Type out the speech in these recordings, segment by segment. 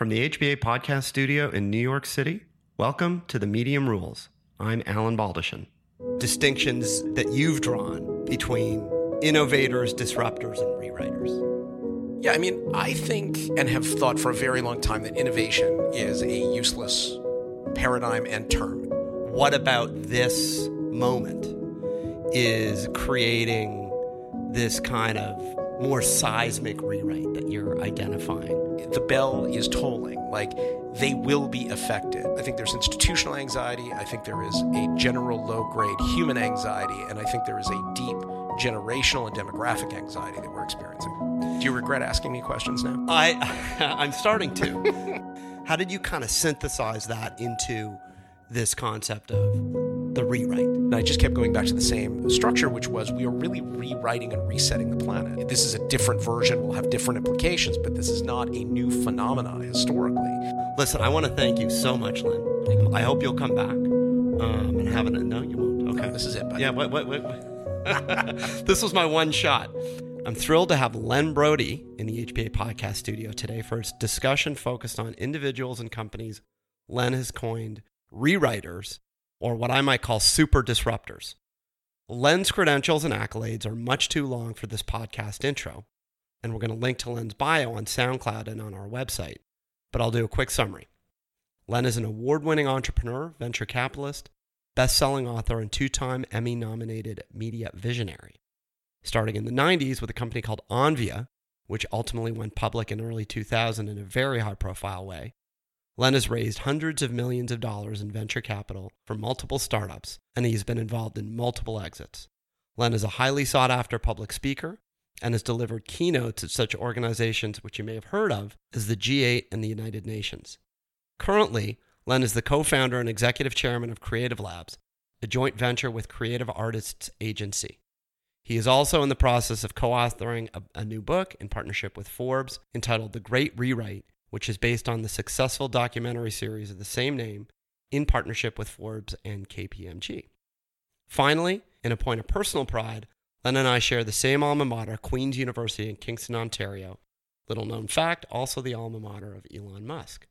From the HBA podcast studio in New York City, welcome to the Medium Rules. I'm Alan Baldachin. Distinctions that you've drawn between innovators, disruptors, and rewriters. Yeah, I mean, I think and have thought for a very long time that innovation is a useless paradigm and term. What about this moment is creating this kind of more seismic rewrite that you're identifying? The bell is tolling. Like, they will be affected. I think there's institutional anxiety. I think there is a general low grade human anxiety. And I think there is a deep generational and demographic anxiety that we're experiencing. Do you regret asking me questions now? I, I'm starting to. How did you kind of synthesize that into this concept of the rewrite? And I just kept going back to the same structure, which was we are really rewriting and resetting the planet. This is a different version, will have different implications, but this is not a new phenomenon historically. Listen, I want to thank you so much, Len. I hope you'll come back um, and have an. No, you won't. Okay, No, this is it. Buddy. Yeah, wait, wait, wait. wait. this was my one shot. I'm thrilled to have Len Brody in the HBA podcast studio today for a discussion focused on individuals and companies Len has coined rewriters, or what I might call super disruptors. Len's credentials and accolades are much too long for this podcast intro, and we're going to link to Len's bio on SoundCloud and on our website, but I'll do a quick summary. Len is an award winning entrepreneur, venture capitalist, best selling author, and two time Emmy nominated media visionary. Starting in the 90s with a company called Onvia, which ultimately went public in early 2000 in a very high profile way, Len has raised hundreds of millions of dollars in venture capital for multiple startups, and he's been involved in multiple exits. Len is a highly sought after public speaker and has delivered keynotes at such organizations which you may have heard of as the G8 and the United Nations. Currently, Len is the co founder and executive chairman of Creative Labs, a joint venture with Creative Artists Agency. He is also in the process of co authoring a, a, new book in partnership with Forbes entitled The Great Rewrite, which is based on the successful documentary series of the same name in partnership with Forbes and KPMG. Finally, in a point of personal pride, Len and I share the same alma mater, Queen's University in Kingston, Ontario. Little known fact, also the alma mater of Elon Musk.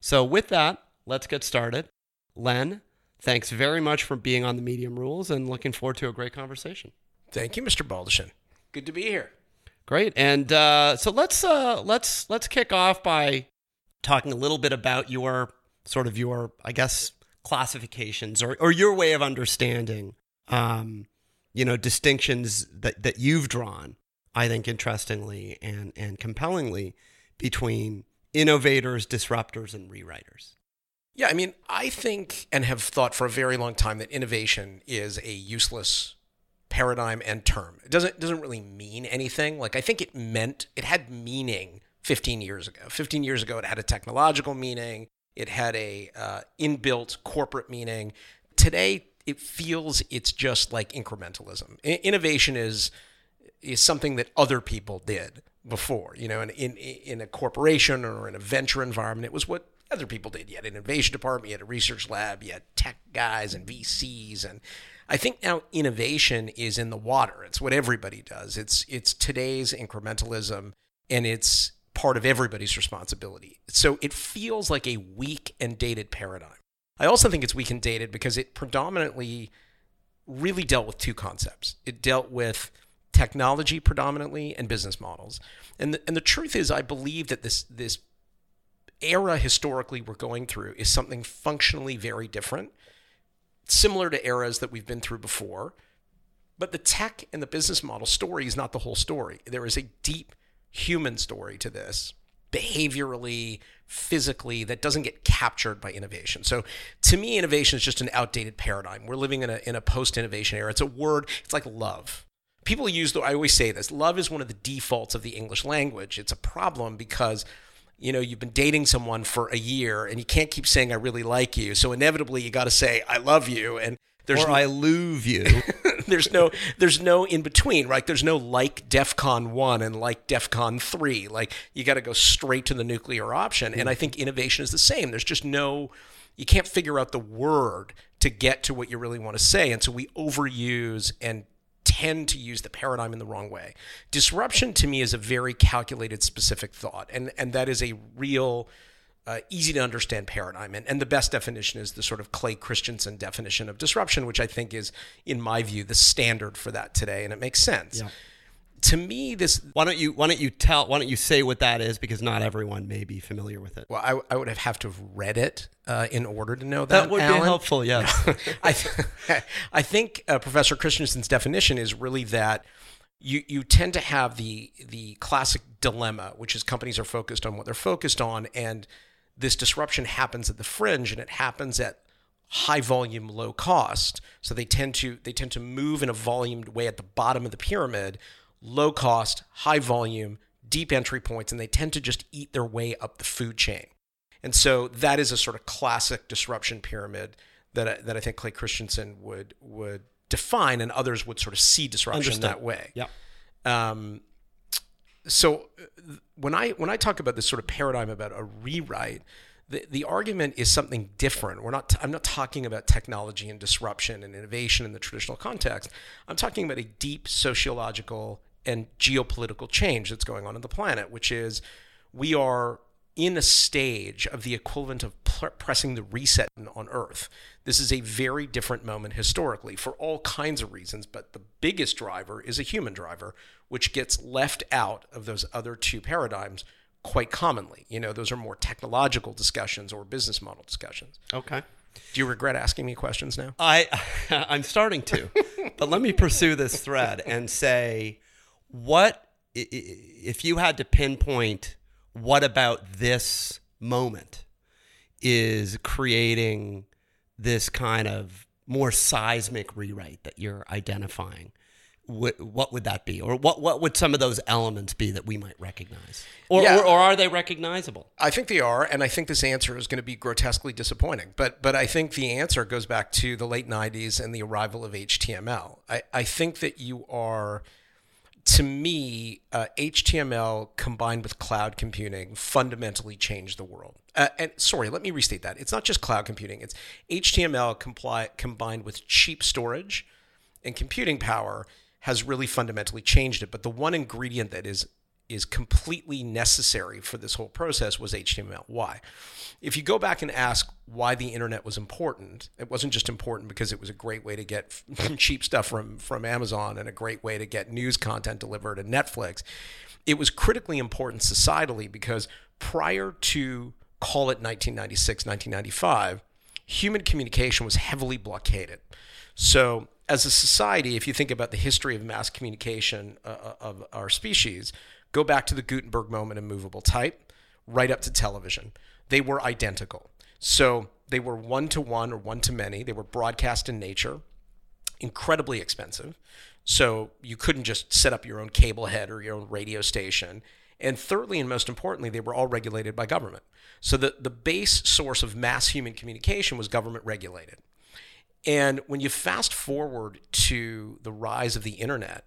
So, with that, let's get started. Len, thanks very much for being on the Medium Rules and looking forward to a great conversation. Thank you, Mr. Baldachin. Good to be here. Great. And uh, so let's uh, let's let's kick off by talking a little bit about your sort of your I guess classifications or or your way of understanding um, you know distinctions that that you've drawn. I think interestingly and and compellingly between innovators, disruptors, and rewriters. Yeah, I mean, I think and have thought for a very long time that innovation is a useless paradigm and term. It doesn't doesn't really mean anything. Like I think it meant it had meaning 15 years ago. 15 years ago, it had a technological meaning. It had a uh, inbuilt corporate meaning. Today, it feels it's just like incrementalism. I- innovation is is something that other people did before. You know, in, in in a corporation or in a venture environment, it was what other people did. You had an innovation department, you had a research lab, you had tech guys and VCs and I think now innovation is in the water. It's what everybody does. It's it's today's incrementalism and it's part of everybody's responsibility. So it feels like a weak and dated paradigm. I also think it's weak and dated because it predominantly really dealt with two concepts. It dealt with technology predominantly and business models. And the, and the truth is I believe that this this era historically we're going through is something functionally very different similar to eras that we've been through before. But the tech and the business model story is not the whole story. There is a deep human story to this, behaviorally, physically, that doesn't get captured by innovation. So to me, innovation is just an outdated paradigm. We're living in a, in a post innovation era. It's a word, it's like love. People use, the, I always say this love is one of the defaults of the English language. It's a problem because you know you've been dating someone for a year and you can't keep saying i really like you. So inevitably you got to say i love you and there's or no, I love you. there's no there's no in between right? There's no like defcon 1 and like defcon 3 like you got to go straight to the nuclear option. And i mm-hmm. think innovation is the same. There's just no you can't figure out the word to get to what you really want to say. And so we overuse and tend to use the paradigm in the wrong way. Disruption to me is a very calculated, specific thought, and and that is a real. Uh, easy to understand paradigm. And, and the best definition is the sort of Clay Christensen definition of disruption, which I think is, in my view, the standard for that today. And it makes sense. Yeah. To me, this Why don't you Why don't you tell Why don't you say what that is because not everyone may be familiar with it. well, I, I would have, have to have read it uh, in order to know that. That would Alan. be helpful. Yes. I, th- I think uh, Professor Christensen's definition is really that you you tend to have the the classic dilemma, which is companies are focused on what they're focused on, and this disruption happens at the fringe, and it happens at high volume, low cost. So they tend to they tend to move in a volumed way at the bottom of the pyramid, low cost, high volume, deep entry points, and they tend to just eat their way up the food chain. And so that is a sort of classic disruption pyramid that I, that I think Clay Christensen would would define, and others would sort of see disruption Understood. that way. yeah. Um, so uh, when I when I talk about this sort of paradigm about a rewrite, the, the argument is something different. We're not. I'm not talking about technology and disruption and innovation in the traditional context. I'm talking about a deep sociological and geopolitical change that's going on in the planet, which is we are in a stage of the equivalent of pr- pressing the reset on Earth. This is a very different moment historically for all kinds of reasons, but the biggest driver is a human driver, which gets left out of those other two paradigms quite commonly. You know, those are more technological discussions or business model discussions. Okay. Do you regret asking me questions now? I I'm starting to, but let me pursue this thread and say, what if you had to pinpoint what about this moment is creating this kind of more seismic rewrite that you're identifying? What, what would that be, or what what would some of those elements be that we might recognize, or Yeah. or, or are they recognizable? I think they are, and I think this answer is going to be grotesquely disappointing. But but I think the answer goes back to the late '90s and the arrival of HTML. I, I think that you are, to me, uh, HTML combined with cloud computing fundamentally changed the world. Uh, and sorry, let me restate that. It's not just cloud computing. It's HTML compli- combined with cheap storage and computing power has really fundamentally changed it. But the one ingredient that is is completely necessary for this whole process was HTML. Why? If you go back and ask why the internet was important, it wasn't just important because it was a great way to get cheap stuff from from Amazon and a great way to get news content delivered and Netflix. It was critically important societally because prior to call it 1996, 1995, human communication was heavily blockaded. So, as a society, if you think about the history of mass communication uh, of our species, go back to the Gutenberg moment in movable type, right up to television. They were identical. So, they were one to one or one to many. They were broadcast in nature, incredibly expensive. So, you couldn't just set up your own cable head or your own radio station. And thirdly, and most importantly, they were all regulated by government. So, the, the base source of mass human communication was government regulated. And when you fast forward to the rise of the internet,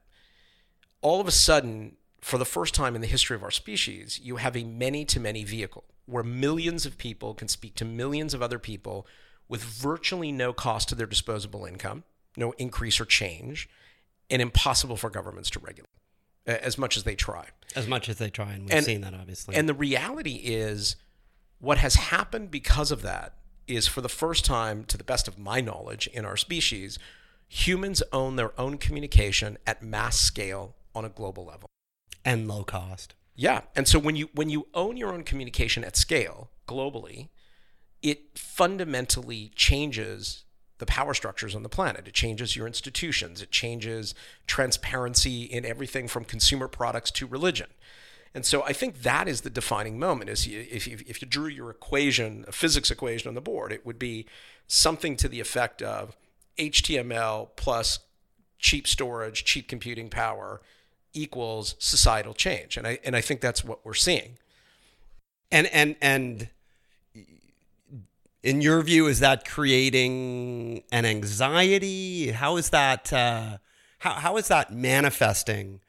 all of a sudden, for the first time in the history of our species, you have a many to many vehicle where millions of people can speak to millions of other people with virtually no cost to their disposable income, no increase or change, and impossible for governments to regulate as much as they try. As much as they try, and we've And- seen that obviously. And the reality is, what has happened because of that is for the first time, to the best of my knowledge, in our species, humans own their own communication at mass scale on a global level. And low cost. Yeah, and so when you when you own your own communication at scale globally, it fundamentally changes the power structures on the planet. It changes your institutions. It changes transparency in everything from consumer products to religion. And so I think that is the defining moment. Is if, you, if you drew your equation, a physics equation on the board, it would be something to the effect of HTML plus cheap storage, cheap computing power equals societal change. And I and I think that's what we're seeing. And and and in your view, is that creating an anxiety? How is that? Uh, how how is that manifesting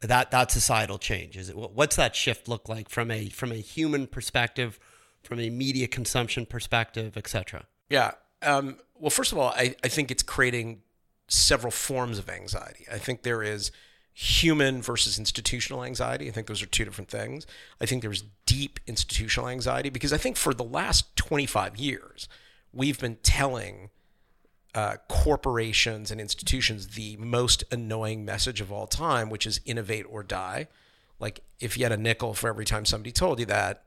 that that societal change? Is it what's that shift look like from a from a human perspective, from a media consumption perspective, etc. Yeah. Um, well, first of all, I, I think it's creating several forms of anxiety. I think there is human versus institutional anxiety. I think those are two different things. I think there's deep institutional anxiety because I think for the last 25 years, we've been telling uh, corporations and institutions the most annoying message of all time, which is innovate or die. Like if you had a nickel for every time somebody told you that,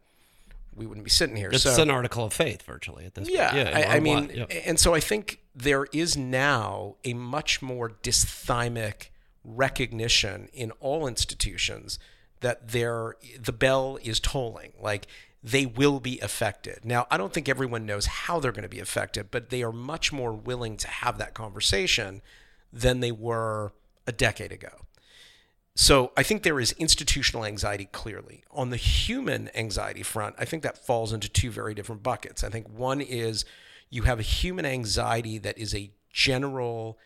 we wouldn't be sitting here. It's so, an article of faith, virtually at this yeah, point. I, I mean, yeah. and so I think there is now a much more dysthymic recognition in all institutions that there the bell is tolling. Like they will be affected. Now, I don't think everyone knows how they're going to be affected, but they are much more willing to have that conversation than they were a decade ago. So I think there is institutional anxiety clearly. On the human anxiety front, I think that falls into two very different buckets. I think one is you have a human anxiety that is a general,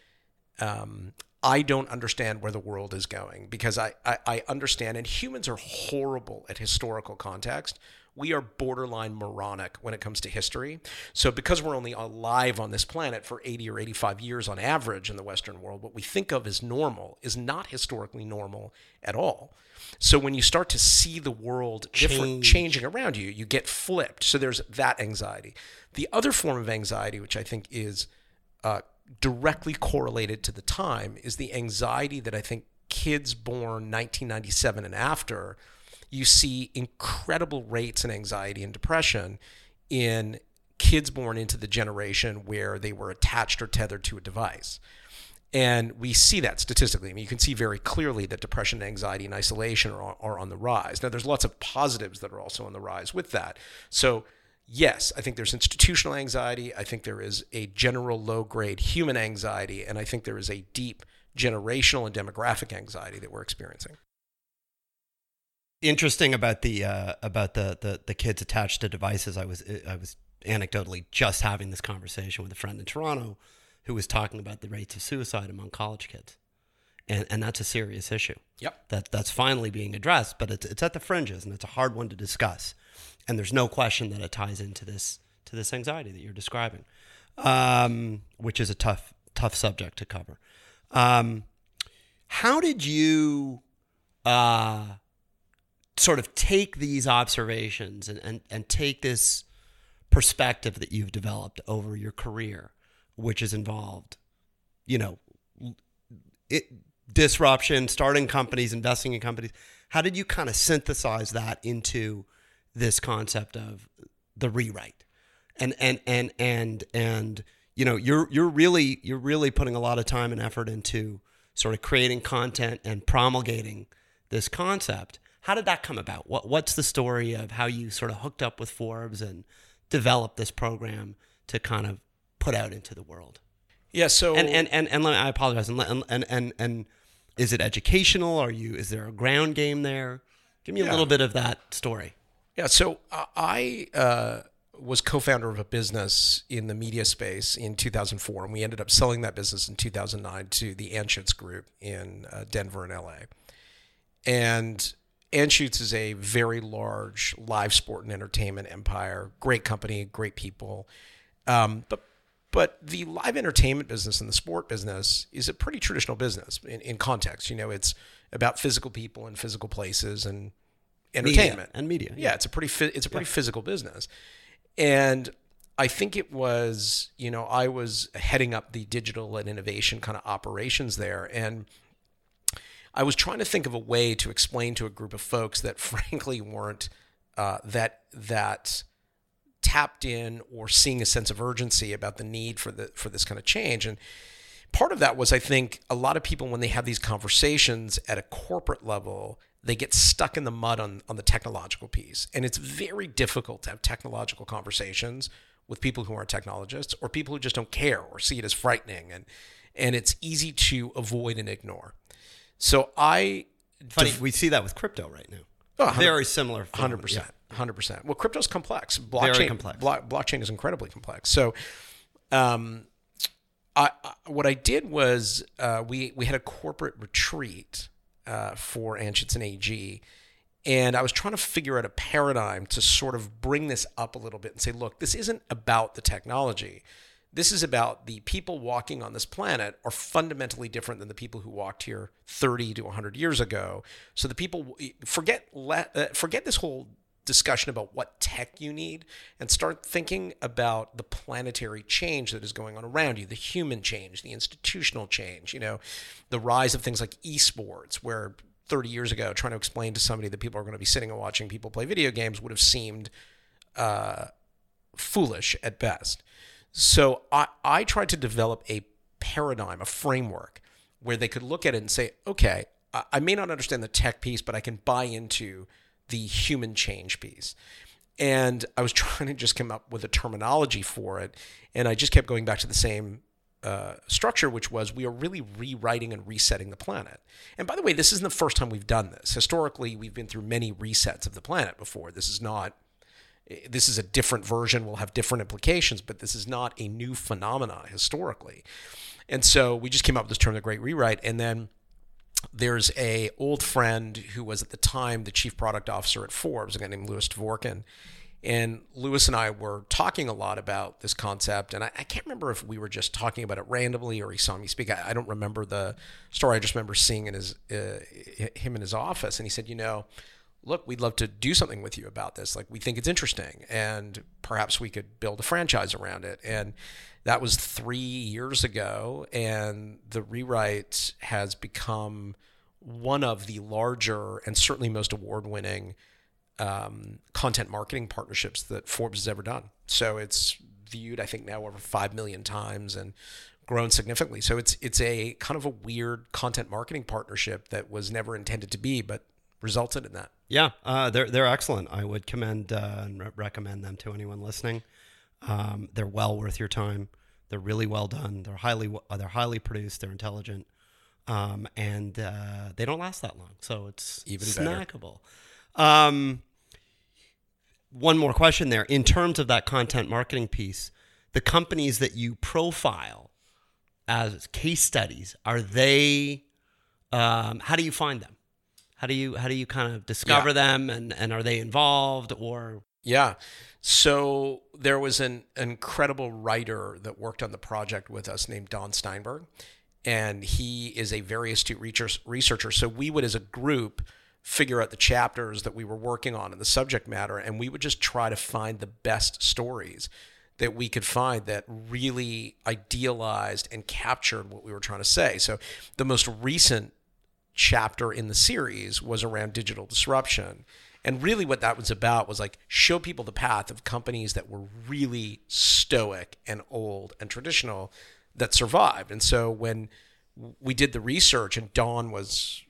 um, I don't understand where the world is going because I, I, I understand, and humans are horrible at historical context we are borderline moronic when it comes to history. So, because we're only alive on this planet for 80 or 85 years on average in the Western world, what we think of as normal is not historically normal at all. So, when you start to see the world Change. changing around you, you get flipped. So, there's that anxiety. The other form of anxiety, which I think is uh, directly correlated to the time, is the anxiety that I think kids born 1997 and after you see incredible rates in anxiety and depression in kids born into the generation where they were attached or tethered to a device. And we see that statistically. I mean, you can see very clearly that depression, anxiety, and isolation are, are on the rise. Now, there's lots of positives that are also on the rise with that. So, yes, I think there's institutional anxiety. I think there is a general low grade human anxiety. And I think there is a deep generational and demographic anxiety that we're experiencing interesting about the uh, about the, the the kids attached to devices. I was I was anecdotally just having this conversation with a friend in Toronto who was talking about the rates of suicide among college kids, and and that's a serious issue. Yep. That that's finally being addressed, but it's it's at the fringes and it's a hard one to discuss. And there's no question that it ties into this to this anxiety that you're describing, um, which is a tough tough subject to cover. Um, how did you? Uh, sort of take these observations and, and, and take this perspective that you've developed over your career, which is involved, you know, it, disruption, starting companies, investing in companies. How did you kind of synthesize that into this concept of the rewrite? And and and and and you know, you're you're really you're really putting a lot of time and effort into sort of creating content and promulgating this concept how did that come about? What What's the story of how you sort of hooked up with Forbes and developed this program to kind of put out into the world? Yeah. So and and and, and let me, I apologize. And, and and and is it educational? Are you? Is there a ground game there? Give me a little bit of that story. Yeah, so I uh, was co-founder of a business in the media space in 2004, and we ended up selling that business in 2009 to the Anschutz Group in uh, Denver and LA. And Anschutz is a very large live sport and entertainment empire. Great company, great people. Um, but but the live entertainment business and the sport business is a pretty traditional business in, in context. You know, it's about physical people and physical places and entertainment. Media and media. yeah, it's a pretty it's a pretty physical business, and I think it was you know I was heading up the digital and innovation kind of operations there, and I was trying to think of a way to explain to a group of folks that frankly weren't uh, that that tapped in or seeing a sense of urgency about the need for the for this kind of change. And part of that was i think a lot of people when they have these conversations at a corporate level they get stuck in the mud on, on the technological piece and it's very difficult to have technological conversations with people who aren't technologists or people who just don't care or see it as frightening and and it's easy to avoid and ignore so i Funny, def- we see that with crypto right now. Oh, Very similar. Hundred percent, hundred percent. Well, crypto's complex. Blockchain, Very complex. blo- blockchain is incredibly complex. So, um, I, I what I did was uh, we we had a corporate retreat uh, for Anschutz AG, and I was trying to figure out a paradigm to sort of bring this up a little bit and say, look, this isn't about the technology. This is about the people walking on this planet are fundamentally different than the people who walked here 30 to 100 years ago. So the people forget uh, forget this whole discussion about what tech you need and start thinking about the planetary change that is going on around you, the human change, the institutional change, you know, the rise of things like esports where 30 years ago trying to explain to somebody that people are going to be sitting and watching people play video games would have seemed uh, foolish at best. So I, I tried to develop a paradigm, a framework where they could look at it and say, okay, I, may not understand the tech piece, but I can buy into the human change piece. And I was trying to just come up with a terminology for it. And I just kept going back to the same uh, structure, which was we are really rewriting and resetting the planet. And by the way, this isn't the first time we've done this. Historically, we've been through many resets of the planet before. This is not this is a different version, will have different implications, but this is not a new phenomena historically. And so we just came up with this term, the Great Rewrite, and then there's a old friend who was at the time the chief product officer at Forbes, a guy named Lewis D'Vorkin. And Lewis and I were talking a lot about this concept, and I, I, can't remember if we were just talking about it randomly or he saw me speak. I, I don't remember the story. I just remember seeing in his uh, him in his office, and he said, "You know, look, we'd love to do something with you about this. Like, we think it's interesting, and perhaps we could build a franchise around it. And that was three years ago, and the rewrite has become one of the larger and certainly most award winning um, content marketing partnerships that Forbes has ever done. So it's viewed, I think, now over 5 million times and grown significantly. So it's it's a kind of a weird content marketing partnership that was never intended to be, but resulted in that. Yeah, uh, they're they're excellent. I would commend uh, and re- recommend them to anyone listening. Um, they're well worth your time. They're really well done. They're highly they're highly produced. They're intelligent, um, and uh, they don't last that long. So it's even snackable. Um, one more question there. In terms of that content marketing piece, the companies that you profile as case studies are they? Um, how do you find them? How do you how do you kind of discover yeah. them and and are they involved or yeah. So there was an incredible writer that worked on the project with us named Don Steinberg, and he is a very astute researcher. So we would, as a group, figure out the chapters that we were working on and the subject matter, and we would just try to find the best stories that we could find that really idealized and captured what we were trying to say. So the most recent chapter in the series was around digital disruption. And really, what that was about was like show people the path of companies that were really stoic and old and traditional that survived. And so when we did the research, and Don was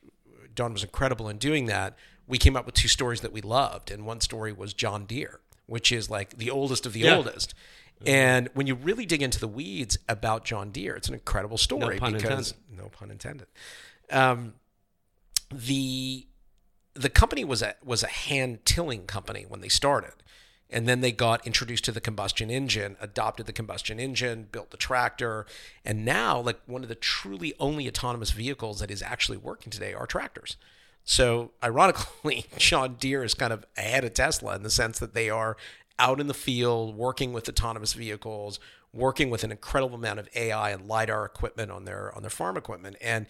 Don was incredible in doing that, we came up with two stories that we loved. And one story was John Deere, which is like the oldest of the yeah. oldest. And when you really dig into the weeds about John Deere, it's an incredible story no because intended. no pun intended. Um, the the company was a was a hand tilling company when they started. And then they got introduced to the combustion engine, adopted the combustion engine, built the tractor, and now like one of the truly only autonomous vehicles that is actually working today are tractors. So ironically, John Deere is kind of ahead of Tesla in the sense that they are out in the field working with autonomous vehicles, working with an incredible amount of AI and lidar equipment on their on their farm equipment, and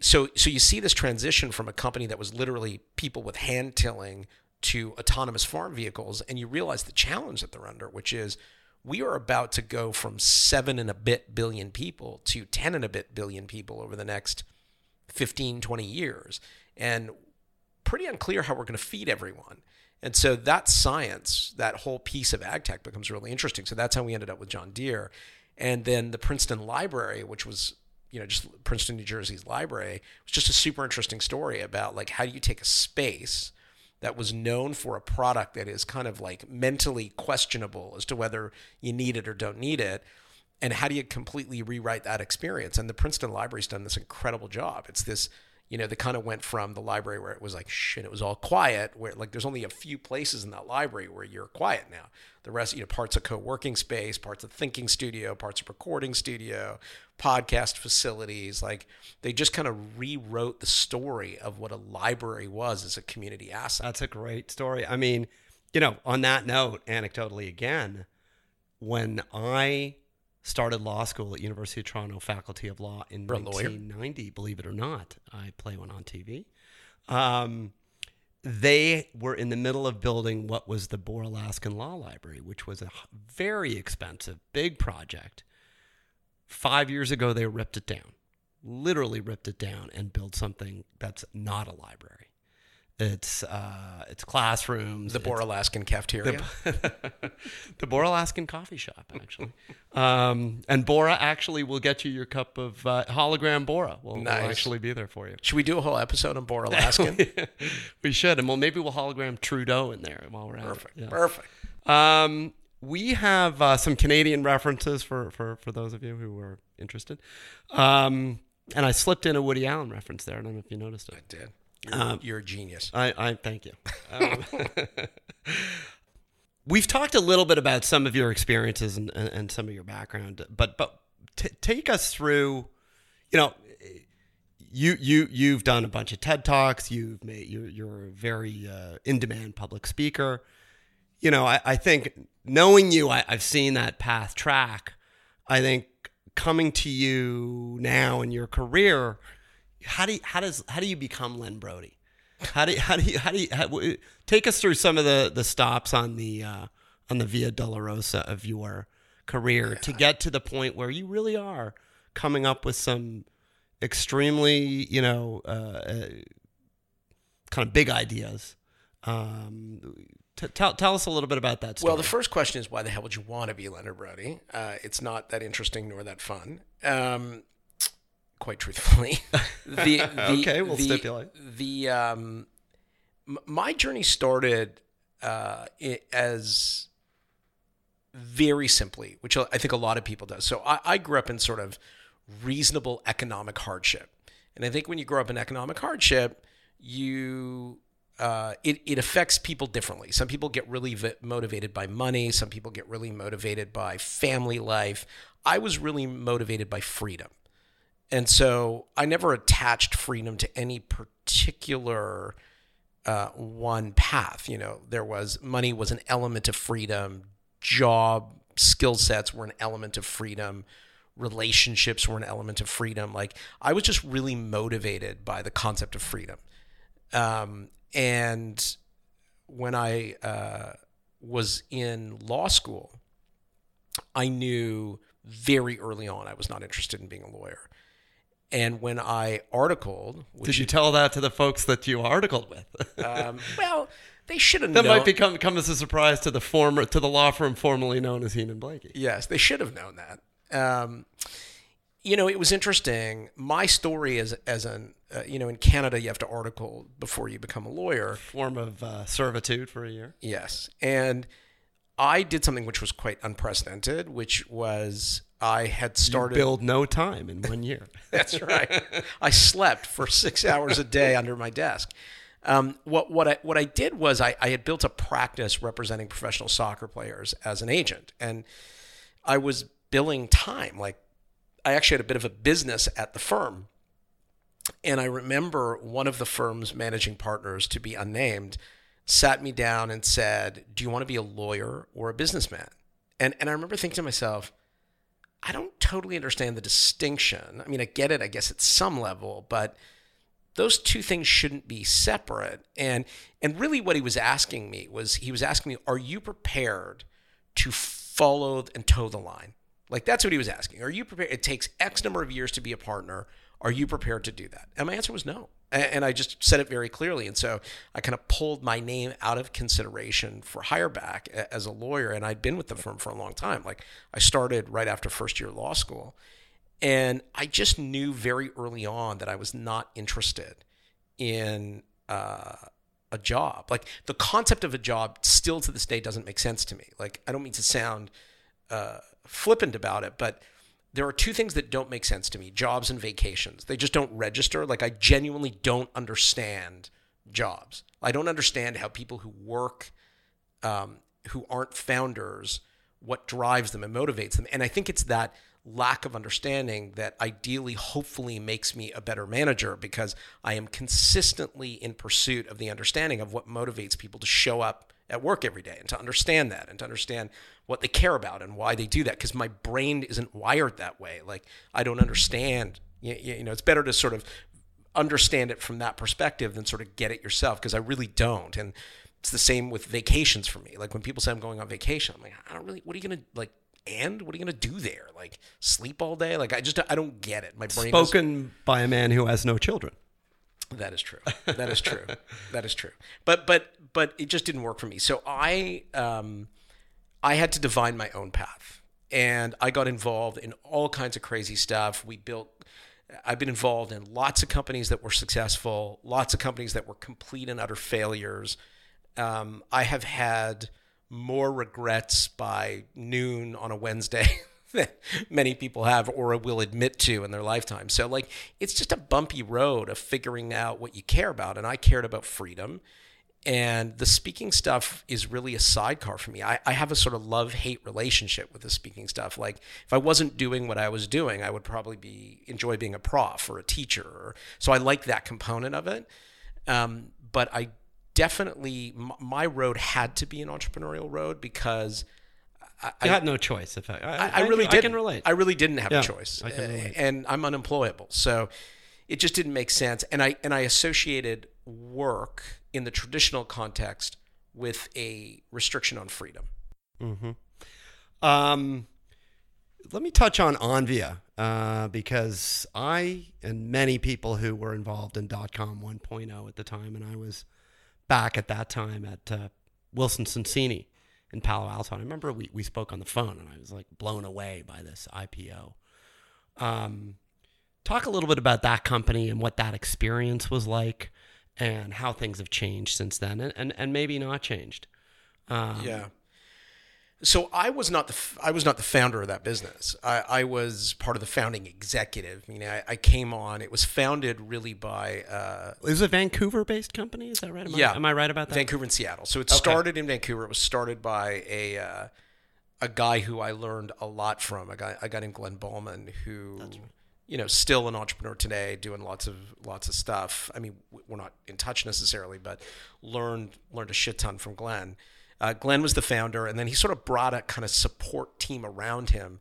so so you see this transition from a company that was literally people with hand tilling to autonomous farm vehicles and you realize the challenge that they're under which is we are about to go from 7 and a bit billion people to 10 and a bit billion people over the next 15 20 years. And pretty unclear how we're going to feed everyone. And so that science that whole piece of ag tech becomes really interesting. So that's how we ended up with John Deere. And then the Princeton Library which was you know, just Princeton, New Jersey's library. It was just a super interesting story about like how do you take a space that was known for a product that is kind of like mentally questionable as to whether you need it or don't need it. And how do you completely rewrite that experience? And the Princeton Library's done this incredible job. It's this you know, they kind of went from the library where it was like shit, it was all quiet, where like there's only a few places in that library where you're quiet now. The rest, you know, parts of co-working space, parts of thinking studio, parts of recording studio, podcast facilities, like they just kind of rewrote the story of what a library was as a community asset. That's a great story. I mean, you know, on that note, anecdotally again, when I started law school at University of Toronto Faculty of Law in You're lawyer? 1990. Believe it or not, I play one on TV. Um, they were in the middle of building what was the Bora Laskin Law Library, which was a very expensive, big project. Five years ago, they ripped it down, literally ripped it down, and built something that's not a library. It's uh, it's classrooms. The Bora Laskin cafeteria. the, the Bora Laskin coffee shop, actually. um, and Bora actually will get you your cup of uh, hologram Bora. Will will Nice. actually be there for you. Should we do a whole episode on Boer Alaskan? we should, and well, maybe we'll hologram Trudeau in there while we're at Perfect. it. Yeah. Perfect. Um, we have uh, some Canadian references for, for, for those of you who are interested. Um, and I slipped in a Woody Allen reference there. I don't know if you noticed it. I did. You're, Um, you're a genius. I, I thank you. Um, we've talked a little bit about some of your experiences and, and, and some of your background, but but t- take us through. You know, you you you've done a bunch of TED talks. You've made you're you're a very uh, in demand public speaker. You know, I, I think knowing you, I, I've seen that path track. I think coming to you now in your career, how do you, how does how do you become Len Brody? How do you, how do you how do you how, take us through some of the the stops on the uh, on the Via Dolorosa of your career to get to the point where you really are coming up with some extremely you know uh, uh, kind of big ideas. Um, t- tell tell us a little bit about that. Story. Well, the first question is why the hell would you want to be Leonard Brody? Uh, it's not that interesting nor that fun. Um, quite truthfully, the, the Okay, we'll the, stipulate. The um, m- my journey started uh, as very simply, which I think a lot of people does. So I, I grew up in sort of reasonable economic hardship, and I think when you grow up in economic hardship, you uh, it, it affects people differently. Some people get really v- motivated by money. Some people get really motivated by family life. I was really motivated by freedom. And so I never attached freedom to any particular uh, one path. You know, there was money was an element of freedom, job skill sets were an element of freedom, relationships were an element of freedom. Like I was just really motivated by the concept of freedom. Um, and when I uh, was in law school, I knew very early on I was not interested in being a lawyer. And when I articled, Did you tell that to the folks that you articled with? um, well, they should have that known. might become come as a surprise to the former to the law firm formerly known as Heenan Blaikie. Yes, they should have known that. Um, you know, it was interesting. My story as as an uh, you know in Canada, you have to article before you become a lawyer. Form of uh, servitude for a year. Yes, and I did something which was quite unprecedented, which was I had started. Build no time in one year. That's right. I slept for six hours a day under my desk. Um, what what I what I did was I, I had built a practice representing professional soccer players as an agent, and I was billing time. Like I actually had a bit of a business at the firm, and I remember one of the firm's managing partners, to be unnamed, sat me down and said, "Do you want to be a lawyer or a businessman?" And and I remember thinking to myself. I don't totally understand the distinction. I mean, I get it, I guess, at some level, but those two things shouldn't be separate. And and really, what he was asking me was he was asking me, "Are you prepared to follow and toe the line?" Like that's what he was asking. Are you prepared? It takes X number of years to be a partner. Are you prepared to do that? And my answer was no. And I just said it very clearly. And so I kind of pulled my name out of consideration for hireback as a lawyer. And I'd been with the firm for a long time. Like I started right after first year law school. And I just knew very early on that I was not interested in uh, a job. Like the concept of a job still to this day doesn't make sense to me. Like I don't mean to sound uh, flippant about it, but there are two things that don't make sense to me jobs and vacations. They just don't register. Like I genuinely don't understand jobs. I don't understand how people who work, um, who aren't founders, what drives them and motivates them. And I think it's that lack of understanding that ideally, hopefully, makes me a better manager because I am consistently in pursuit of the understanding of what motivates people to show up at work every day and to understand that and to understand what they care about and why they do that because my brain isn't wired that way. Like i don't understand. You, you know it's better to sort of understand it from that perspective than sort of get it yourself because i really don't. And it's the same with vacations for me. Like when people say i'm going on vacation i'm like i don't really what are you gonna like and what are you gonna do there? Like sleep all day? Like i just i don't get it. My brain is- Spoken by a man who has no children. That is true. That is true. that is true. But but but it just didn't work for me. So I um I had to divine my own path. And I got involved in all kinds of crazy stuff. We built I've been involved in lots of companies that were successful, lots of companies that were complete and utter failures. Um, I have had more regrets by noon on a Wednesday that many people have or will admit to in their lifetime. So, like, it's just a bumpy road of figuring out what you care about. And I cared about freedom. And the speaking stuff is really a sidecar for me. I, I have a sort of love hate relationship with the speaking stuff. Like, if I wasn't doing what I was doing, I would probably be enjoy being a prof or a teacher. Or, so I like that component of it. Um, but I definitely, my road had to be an entrepreneurial road because I, had no choice. If I, I, I, really didn't. can relate. I really didn't have Yeah, a choice, I relate. and I'm unemployable, so it just didn't make sense. And I and I associated work in the traditional context with a restriction on freedom. Um, let me touch on Onvia uh, because I and many people who were involved in dot .com 1.0 at the time, and I was back at that time at uh, Wilson Sonsini in Palo Alto. And I remember we, we spoke on the phone, and I was like blown away by this IPO. Um, talk a little bit about that company and what that experience was like, and how things have changed since then, and and, and maybe not changed. Um, Yeah. So I was not the I was not the founder of that business. I, I was part of the founding executive. I mean, I, I came on. It was founded really by uh, It was a Vancouver-based company. Is that right? Am Yeah. I, am I right about that? Vancouver and Seattle. So it started in Vancouver. It was started by a uh, a guy who I learned a lot from. A guy a guy named Glenn Ballman, who you know still an entrepreneur today, doing lots of lots of stuff. I mean, we're not in touch necessarily, but learned learned a shit ton from Glenn. Uh, Glenn was the founder, and then he sort of brought a kind of support team around him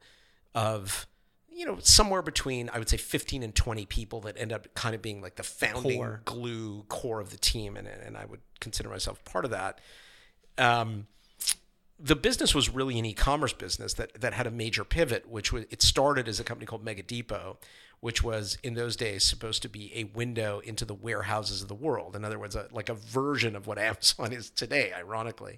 of you know somewhere between I would say 15 and 20 people that end up kind of being like the founding Core. glue core of the team, and and I would consider myself part of that. Um, the business was really an e-commerce business that that had a major pivot, which was it started as a company called Mega Depot, which was in those days supposed to be a window into the warehouses of the world. In other words, a, like a version of what Amazon is today, ironically,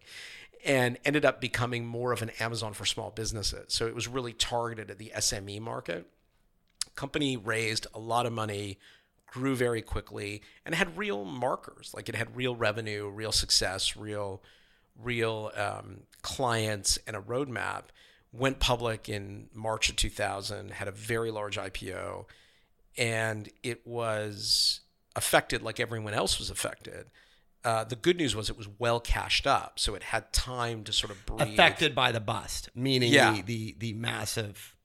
and ended up becoming more of an Amazon for small businesses. So it was really targeted at the SME market. Company raised a lot of money, grew very quickly, and had real markers. Like it had real revenue, real success, real real um, clients and a roadmap. Went public in March of 2000, had a very large IPO, and it was affected like everyone else was affected. Uh, the good news was it was well cashed up, so it had time to sort of breathe. Affected by the bust, meaning Yeah. the, the the massive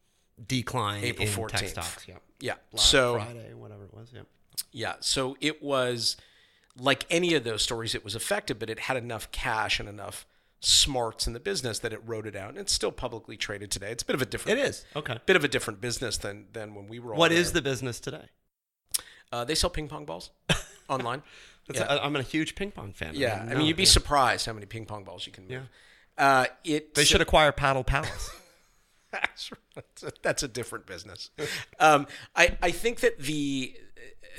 decline April in 14th. tech stocks. Yeah. Yeah. Black so Friday, whatever it was. Yeah. Yeah. So it was like any of those stories, it was affected, but it had enough cash and enough smarts in the business that it wrote it out. And it's still publicly traded today. It's a bit of a different. It is okay. Bit of a different business than than when we were. All What is the business today? Uh, they sell ping pong balls online. That's Yeah. I- I'm a huge ping pong fan. Yeah, I didn't mean, you'd be Yeah. surprised how many ping pong balls you can move. Uh, it They should acquire Paddle Palace. that's, a, that's a different business. Um, I, I think that the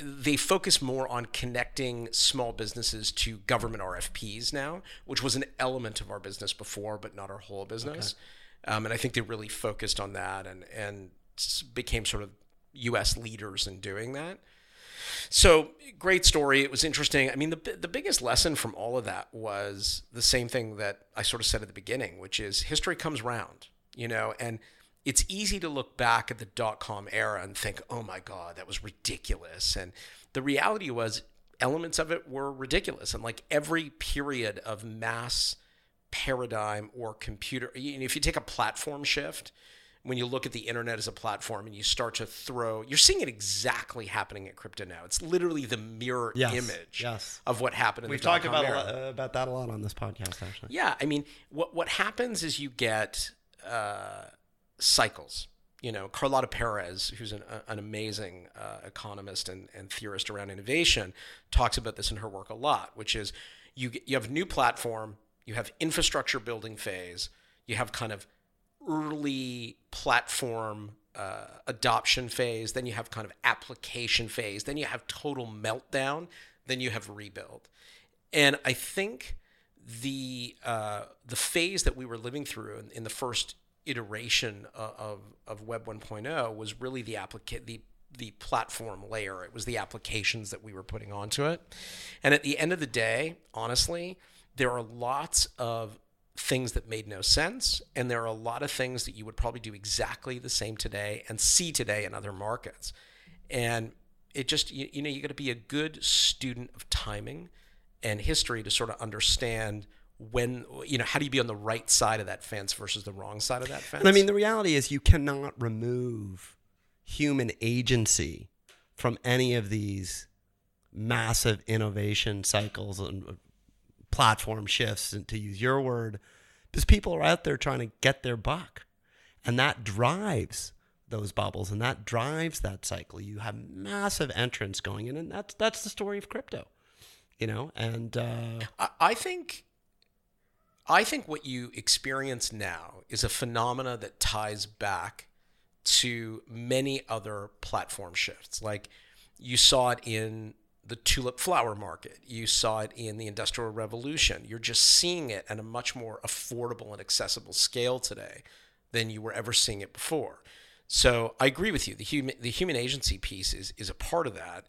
they focus more on connecting small businesses to government RFPs now, which was an element of our business before, but not our whole business. Um, and I think they really focused on that and and became sort of U.S. leaders in doing that. So great story. It was interesting. I mean, the the biggest lesson from all of that was the same thing that I sort of said at the beginning, which is history comes round, you know, and it's easy to look back at the dot com era and think, oh my god, that was ridiculous. And the reality was, elements of it were ridiculous, and like every period of mass paradigm or computer, you if you take a platform shift when you look at the internet as a platform and you start to throw, you're seeing it exactly happening at crypto now. It's literally the mirror Yes, image yes. of what happened in We've the talked dot-com about a era. lot, uh, about that a lot on this podcast, actually. Yeah, I mean, what what happens is you get uh, cycles. You know, Carlotta Perez, who's an, an amazing uh, economist and, and theorist around innovation, talks about this in her work a lot, which is you you have new platform, you have infrastructure building phase, you have kind of early platform uh, adoption phase, then you have kind of application phase, then you have total meltdown, then you have rebuild. And I think the uh, the phase that we were living through in, in the first iteration of, of, Web 1.0 was really the applica- the the platform layer. It was the applications that we were putting onto it. And at the end of the day, honestly, there are lots of things that made no sense, and there are a lot of things that you would probably do exactly the same today and see today in other markets. And it just you, you know you got to be a good student of timing and history to sort of understand when you know how do you be on the right side of that fence versus the wrong side of that fence. And I mean, the reality is you cannot remove human agency from any of these massive innovation cycles and uh, platform shifts, and to use your word, because people are out there trying to get their buck. And that drives those bubbles and that drives that cycle. You have massive entrants going in, and that's that's the story of crypto. You know, and uh, I, I think I think what you experience now is a phenomena that ties back to many other platform shifts. Like you saw it in the tulip flower market, you saw it in the Industrial Revolution. You're just seeing it at a much more affordable and accessible scale today than you were ever seeing it before. So I agree with you. The human the human agency piece is is a part of that,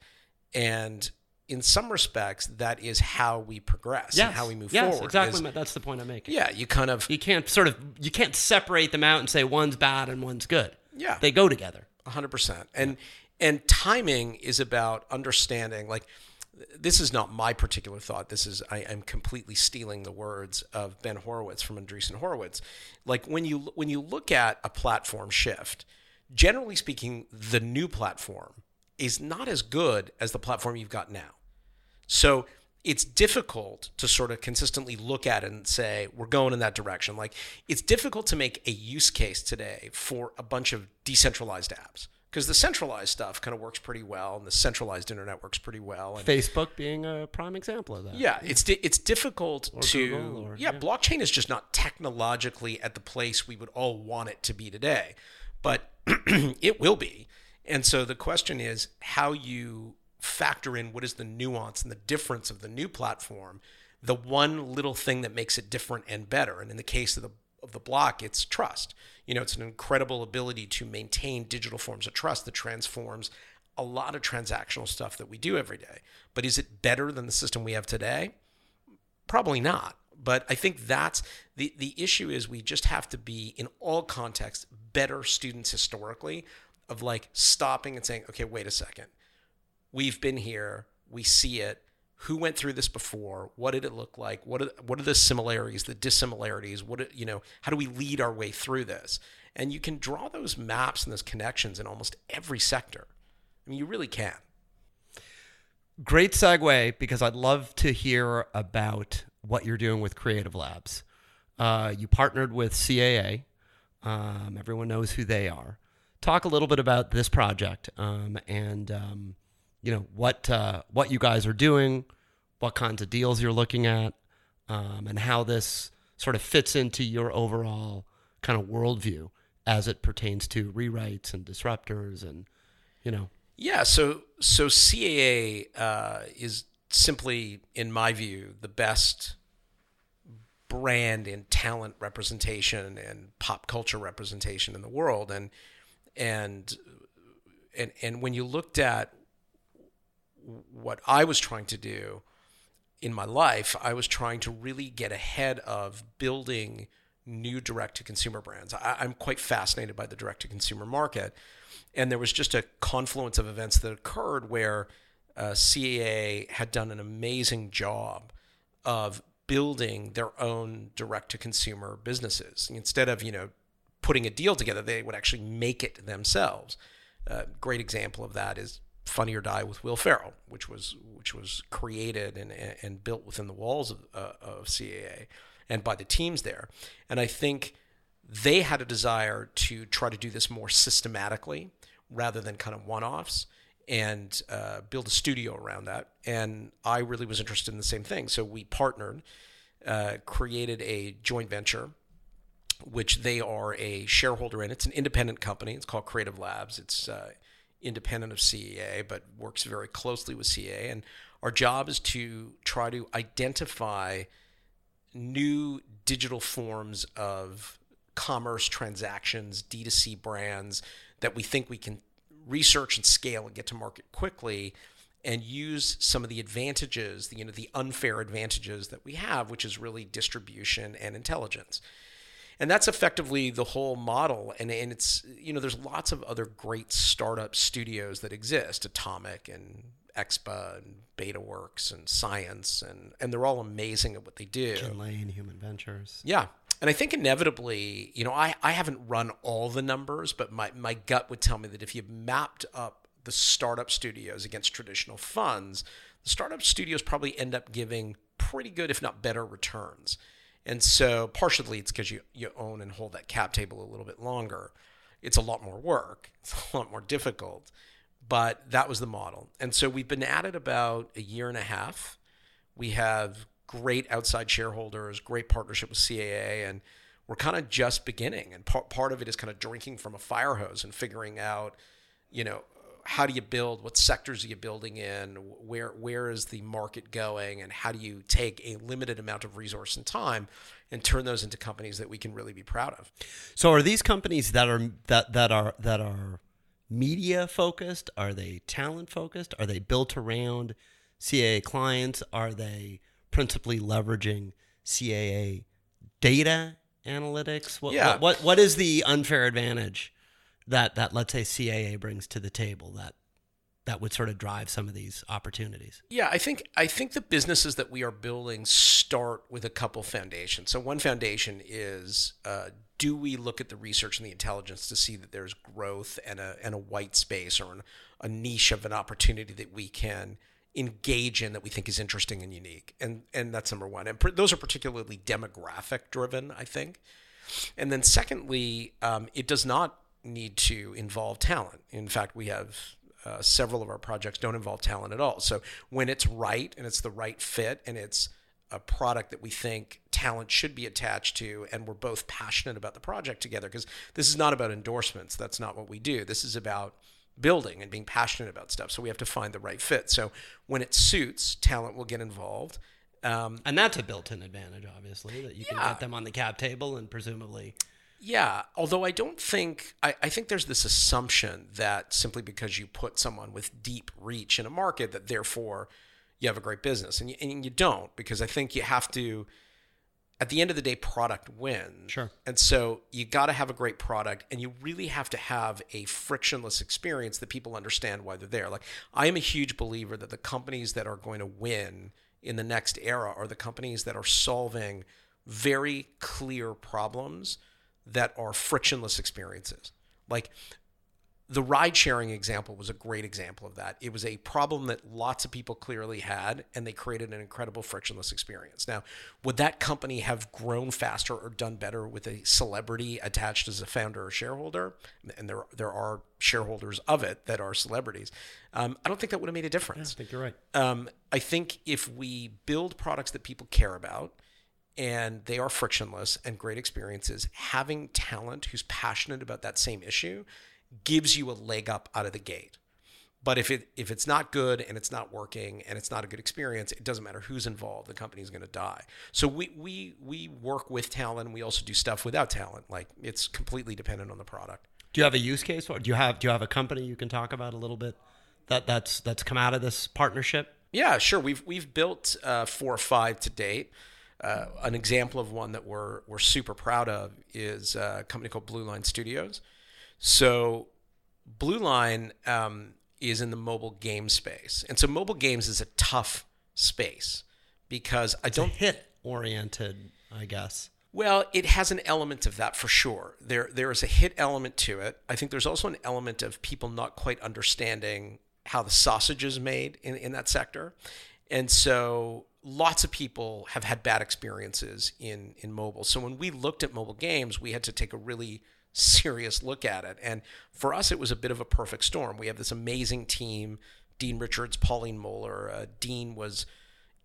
and in some respects, that is how we progress and how we move yes, forward. exactly. is- That's the point I'm making. yeah, you kind of You can't sort of you can't separate them out and say one's bad and one's good. Yeah. They go together. hundred percent. And and timing is about understanding. Like this is not my particular thought. This is I am completely stealing the words of Ben Horowitz from Andreessen Horowitz. Like when you when you look at a platform shift, generally speaking, the new platform is not as good as the platform you've got now. So it's difficult to sort of consistently look at it and say, we're going in that direction. Like it's difficult to make a use case today for a bunch of decentralized apps because the centralized stuff kind of works pretty well and the centralized internet works pretty well. And Facebook being a prime example of that. yeah, it's di- it's difficult to or- yeah, yeah. blockchain is just not technologically at the place we would all want it to be today, but it will be. And so the question is how you factor in what is the nuance and the difference of the new platform, the one little thing that makes it different and better. And in the case of the of the block, it's trust. You know, it's an incredible ability to maintain digital forms of trust that transforms a lot of transactional stuff that we do every day. But is it better than the system we have today? Probably not. But I think that's the the issue is we just have to be in all contexts better students historically of like stopping and saying, okay, wait a second. We've been here, we see it. Who went through this before? What did it look like? What are what are the similarities, the dissimilarities? What you know, how do we lead our way through this? And you can draw those maps and those connections in almost every sector. I mean, you really can. Great segue because I'd love to hear about what you're doing with Creative Labs. Uh, you partnered with CAA. Um, everyone knows who they are. Talk a little bit about this project um, and um, you know what uh, what you guys are doing, what kinds of deals you're looking at, um, and how this sort of fits into your overall kind of worldview as it pertains to rewrites and disruptors and you know. Yeah, so so CAA uh, is simply, in my view, the best brand in talent representation and pop culture representation in the world, and and and and when you looked at what I was trying to do in my life, I was trying to really get ahead of building new direct to consumer brands. I, I'm quite fascinated by the direct to consumer market. And there was just a confluence of events that occurred where uh, CAA had done an amazing job of building their own direct to consumer businesses instead of, you know, putting a deal together. They would actually make it themselves. Uh, great example of that is Funny or Die with Will Ferrell, which was which was created and and built within the walls of, uh, of CAA and by the teams there. And I think they had a desire to try to do this more systematically rather than kind of one-offs and uh, build a studio around that. And I really was interested in the same thing. So we partnered, uh, created a joint venture, which they are a shareholder in. It's an independent company. It's called Creative Labs. It's uh, independent of CAA, but works very closely with CAA. And our job is to try to identify new digital forms of commerce transactions, D2C brands that we think we can research and scale and get to market quickly and use some of the advantages, the, you know, the unfair advantages that we have, which is really distribution and intelligence. And that's effectively the whole model. And, and it's, you know, there's lots of other great startup studios that exist, Atomic and Expa and BetaWorks and Science, and, and they're all amazing at what they do. Ken Lane, Human Ventures. Yeah. And I think inevitably, you know, I, I haven't run all the numbers, but my, my gut would tell me that if you mapped up the startup studios against traditional funds, the startup studios probably end up giving pretty good, if not better, returns. And so partially it's because you, you own and hold that cap table a little bit longer. It's a lot more work, it's a lot more difficult, but that was the model. And so we've been at it about a year and a half. We have great outside shareholders, great partnership with CAA, and we're kind of just beginning. And part, part of it is kind of drinking from a fire hose and figuring out, you know, how do you build? What sectors are you building in? Where where is the market going? And how do you take a limited amount of resource and time and turn those into companies that we can really be proud of? So are these companies that are that that are that are media focused? Are they talent focused? Are they built around CAA clients? Are they principally leveraging CAA data analytics? What, Yeah. what, what, what is the unfair advantage that, that, let's say, CAA brings to the table that, that would sort of drive some of these opportunities? Yeah, I think I think the businesses that we are building start with a couple foundations. So one foundation is uh, do we look at the research and the intelligence to see that there's growth and a and a white space or an, a niche of an opportunity that we can engage in that we think is interesting and unique, and and that's number one. And per, those are particularly demographic driven, I think. And then secondly, um, it does not need to involve talent. In fact, we have uh, several of our projects don't involve talent at all. So when it's right and it's the right fit and it's a product that we think talent should be attached to and we're both passionate about the project together because this is not about endorsements that's not what we do this is about building and being passionate about stuff so we have to find the right fit so when it suits talent will get involved um, And that's a built-in advantage, obviously, that you can Yeah. get them on the cap table and presumably. Yeah, although I don't think I, I think there's this assumption that simply because you put someone with deep reach in a market that therefore you have a great business and you, and you don't because I think you have to at the end of the day product wins. Sure. And so you got to have a great product and you really have to have a frictionless experience that people understand why they're there. Like I am a huge believer that the companies that are going to win in the next era are the companies that are solving very clear problems that are frictionless experiences. Like the ride sharing example was a great example of that. It was a problem that lots of people clearly had, and they created an incredible frictionless experience. Now, would that company have grown faster or done better with a celebrity attached as a founder or shareholder? And there, there are shareholders of it that are celebrities. Um, I don't think that would have made a difference. I think you're right. Um, I think if we build products that people care about and they are frictionless and great experiences, having talent who's passionate about that same issue gives you a leg up out of the gate. But if it if it's not good and it's not working and it's not a good experience, it doesn't matter who's involved. The company's going to die. So we we we work with talent. We also do stuff without talent. Like it's completely dependent on the product. Do you have a use case? Or do you have do you have a company you can talk about a little bit that that's that's come out of this partnership? Yeah, sure. We've we've built uh, four or five to date. Uh, an example of one that we're we're super proud of is uh, a company called Blue Line Studios. So, Blue Line um, is in the mobile game space, and so mobile games is a tough space because I don't Hit oriented, I guess. Well, it has an element of that for sure. There, there is a hit element to it. I think there's also an element of people not quite understanding how the sausage is made in, in that sector. And so lots of people have had bad experiences in, in mobile. So when we looked at mobile games, we had to take a really serious look at it. And for us, it was a bit of a perfect storm. We have this amazing team Dean Richards, Pauline Mohler. Uh, Dean was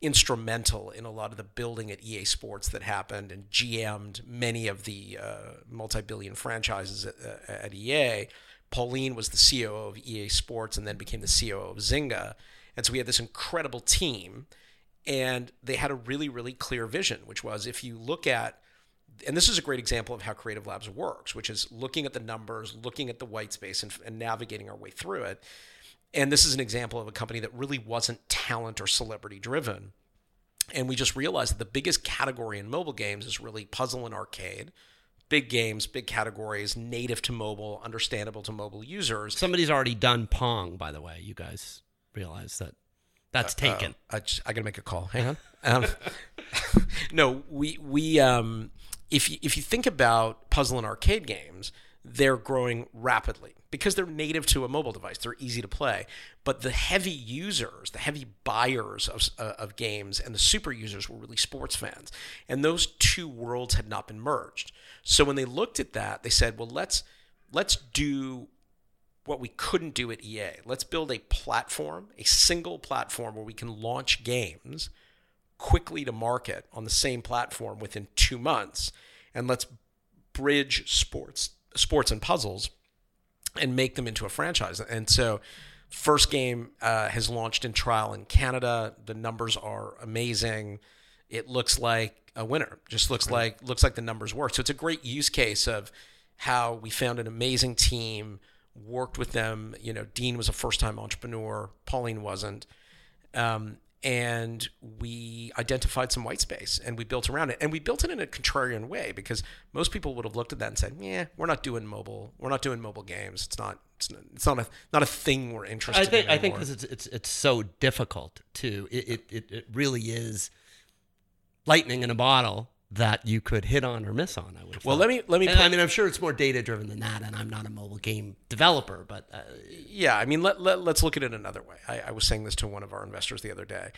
instrumental in a lot of the building at EA Sports that happened and GM'd many of the uh, multi-billion franchises at, uh, at, EA. Pauline was the COO of EA Sports and then became the COO of Zynga. And so we had this incredible team and they had a really, really clear vision, which was if you look at and this is a great example of how Creative Labs works, which is looking at the numbers, looking at the white space, and, and navigating our way through it. And this is an example of a company that really wasn't talent or celebrity driven. And we just realized that the biggest category in mobile games is really puzzle and arcade. Big games, big categories, native to mobile, understandable to mobile users. Somebody's already done Pong, by the way. You guys realize that that's uh, taken. Uh, I, just, I gotta make a call. Hang on. Um, no, we we um, if you, if you think about puzzle and arcade games, they're growing rapidly because they're native to a mobile device. They're easy to play. But the heavy users, the heavy buyers of, uh, of games, and the super users were really sports fans. And those two worlds had not been merged. So when they looked at that, they said, well, let's let's do what we couldn't do at EA. Let's build a platform, a single platform where we can launch games quickly to market on the same platform within two months. And let's bridge sports sports and puzzles and make them into a franchise. And so, first game uh, has launched in trial in Canada. The numbers are amazing. It looks like a winner. Just looks right. like looks like the numbers work. So it's a great use case of how we found an amazing team, worked with them. You know, Dean was a first time entrepreneur. Pauline wasn't. Um, and we identified some white space and we built around it and we built it in a contrarian way because most people would have looked at that and said yeah we're not doing mobile we're not doing mobile games it's not it's not, it's not a not a thing we're interested I think, in I think because it's, it's it's so difficult to it, it it really is lightning in a bottle that you could hit on or miss on. I would. Well, let me let me. Put, I mean, I'm sure it's more data driven than that, and I'm not a mobile game developer, but uh, yeah, I mean, let, let us look at it another way. I, I was saying this to one of our investors the other day.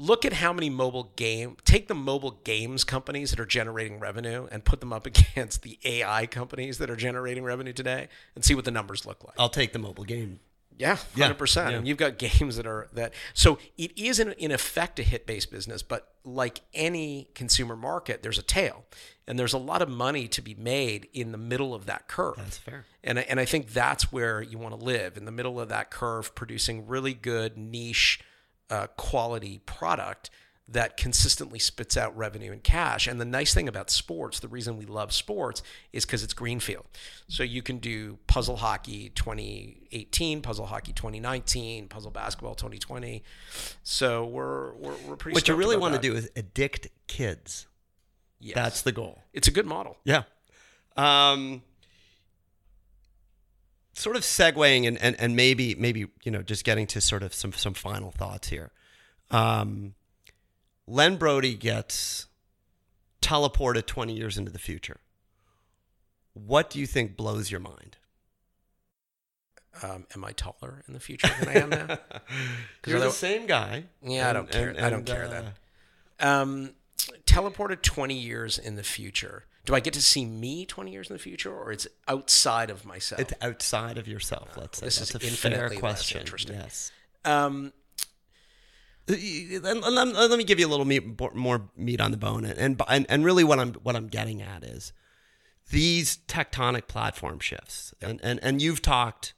Look at how many mobile game take the mobile games companies that are generating revenue and put them up against the AI companies that are generating revenue today, and see what the numbers look like. I'll take the mobile game yeah, hundred yeah, percent. And you've got games that are that. So it is in, in effect a hit based business, but like any consumer market, there's a tail, and there's a lot of money to be made in the middle of that curve. That's fair. And and I think that's where you want to live in the middle of that curve, producing really good niche, uh, quality product that consistently spits out revenue and cash. And the nice thing about sports, the reason we love sports is because it's greenfield. So you can do puzzle hockey 2018, puzzle hockey 2019, puzzle basketball 2020. So we're we're, we're pretty. What you really want that. to do is addict kids. Yes. That's the goal. It's a good model. Yeah. Um, sort of segueing and, and, and maybe maybe you know just getting to sort of some some final thoughts here. Um, Len Brody gets teleported 20 years into the future. What do you think blows your mind? Um, am I taller in the future than I am now? You're the same guy. Yeah, and, I don't care. And, and, I don't care uh, that. Um, teleported 20 years in the future. Do I get to see me 20 years in the future, or it's outside of myself? It's outside of yourself. Let's say this That's is a fair question. Interesting. Yes. Um, let me give you a little meat, more meat on the bone, and, and and really what I'm what I'm getting at is these tectonic platform shifts, and, and and you've talked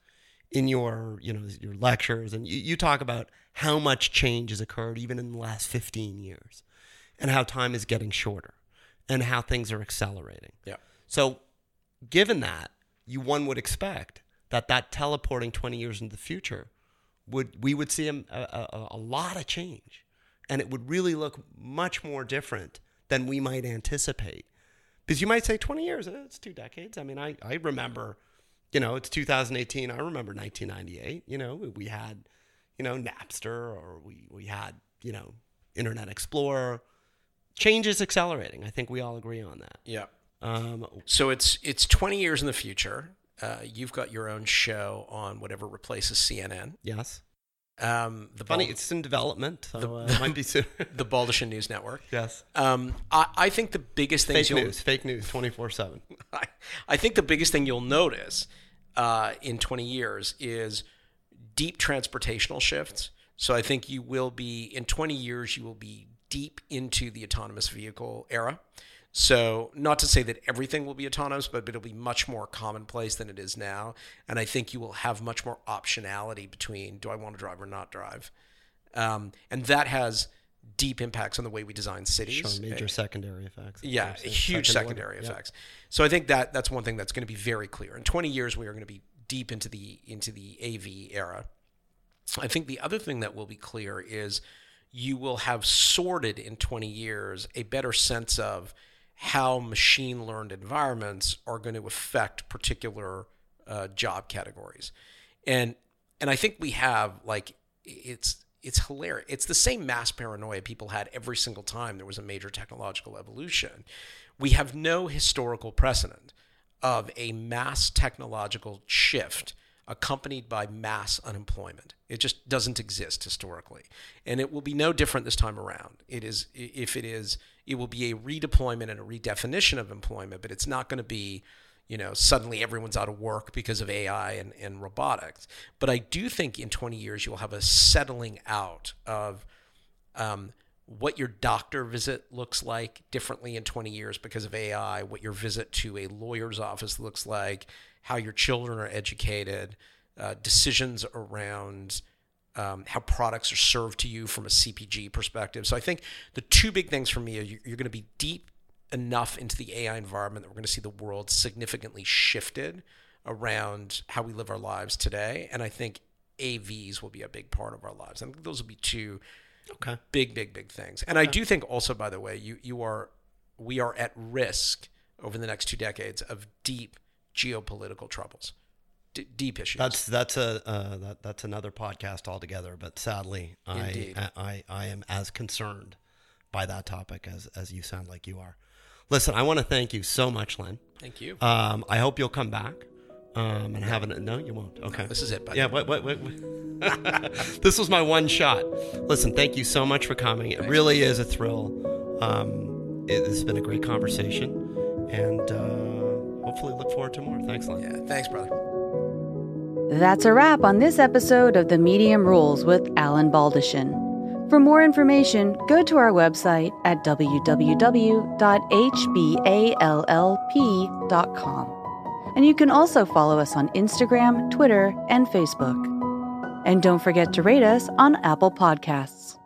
in your you know your lectures, and you, you talk about how much change has occurred even in the last 15 years, and how time is getting shorter, and how things are accelerating. Yeah. So, given that, you one would expect that that teleporting 20 years into the future would we would see a, a, a, lot of change, and it would really look much more different than we might anticipate. Because you might say 20 years, eh, it's two decades. I mean, I, I remember, you know, it's 2018. I remember 1998. You know, we had, you know, Napster, or we we had, you know, Internet Explorer. change is accelerating. I think we all agree on that. Yeah. Um, So it's it's 20 years in the future. Uh, you've got your own show on whatever replaces CNN. yes. Um, the Funny, Bald- it's in development, so The- uh, might be soon. the Baldishin News Network. yes. Um, I, I think the biggest thing Fake news. Fake news. Twenty four seven. I, I think the biggest thing you'll notice uh, in 20 years is deep transportational shifts. So I think you will be in 20 years you will be deep into the autonomous vehicle era. So not to say that everything will be autonomous, but, it'll be much more commonplace than it is now. And I think you will have much more optionality between do I want to drive or not drive, um, and that has deep impacts on the way we design cities. Showing major secondary effects. Yeah, huge Second secondary order. Yep. effects. So I think that that's one thing that's going to be very clear. In 20 years, we are going to be deep into the into the AV era. I think the other thing that will be clear is you will have sorted in 20 years a better sense of how machine learned environments are going to affect particular uh, job categories. And and I think we have like it's it's hilarious. It's the same mass paranoia people had every single time there was a major technological evolution. We have no historical precedent of a mass technological shift accompanied by mass unemployment. It just doesn't exist historically. And it will be no different this time around. It is if it is it will be a redeployment and a redefinition of employment, but it's not going to be you know, suddenly everyone's out of work because of AI and, and robotics. But I do think in 20 years you'll have a settling out of um, what your doctor visit looks like differently in 20 years because of AI, what your visit to a lawyer's office looks like, how your children are educated, uh, decisions around um, how products are served to you from a CPG perspective. So I think the two big things for me are you're, you're going to be deep enough into the AI environment that we're going to see the world significantly shifted around how we live our lives today. And I think AVs will be a big part of our lives. I think those will be two Okay. big, big, big things. And I do think also, by the way, you you are we are at risk over the next two decades of deep geopolitical troubles, D- deep issues. That's that's a uh, that that's another podcast altogether. But sadly, I, I I I am as concerned by that topic as as you sound like you are. Listen, I want to thank you so much, Len. Thank you. Um, I hope you'll come back. Um, and have an no, you won't. Okay. this is it, buddy. Yeah, what, what, what? this was my one shot. Listen, thank you so much for coming. It really is a thrill. Um, it, has been a great conversation, and uh, hopefully look forward to more. Thanks, Len. Yeah. Thanks, brother. That's a wrap on this episode of The Medium Rules with Alan Baldishin. For more information, go to our website at www.hballp.com. And you can also follow us on Instagram, Twitter, and Facebook. And don't forget to rate us on Apple Podcasts.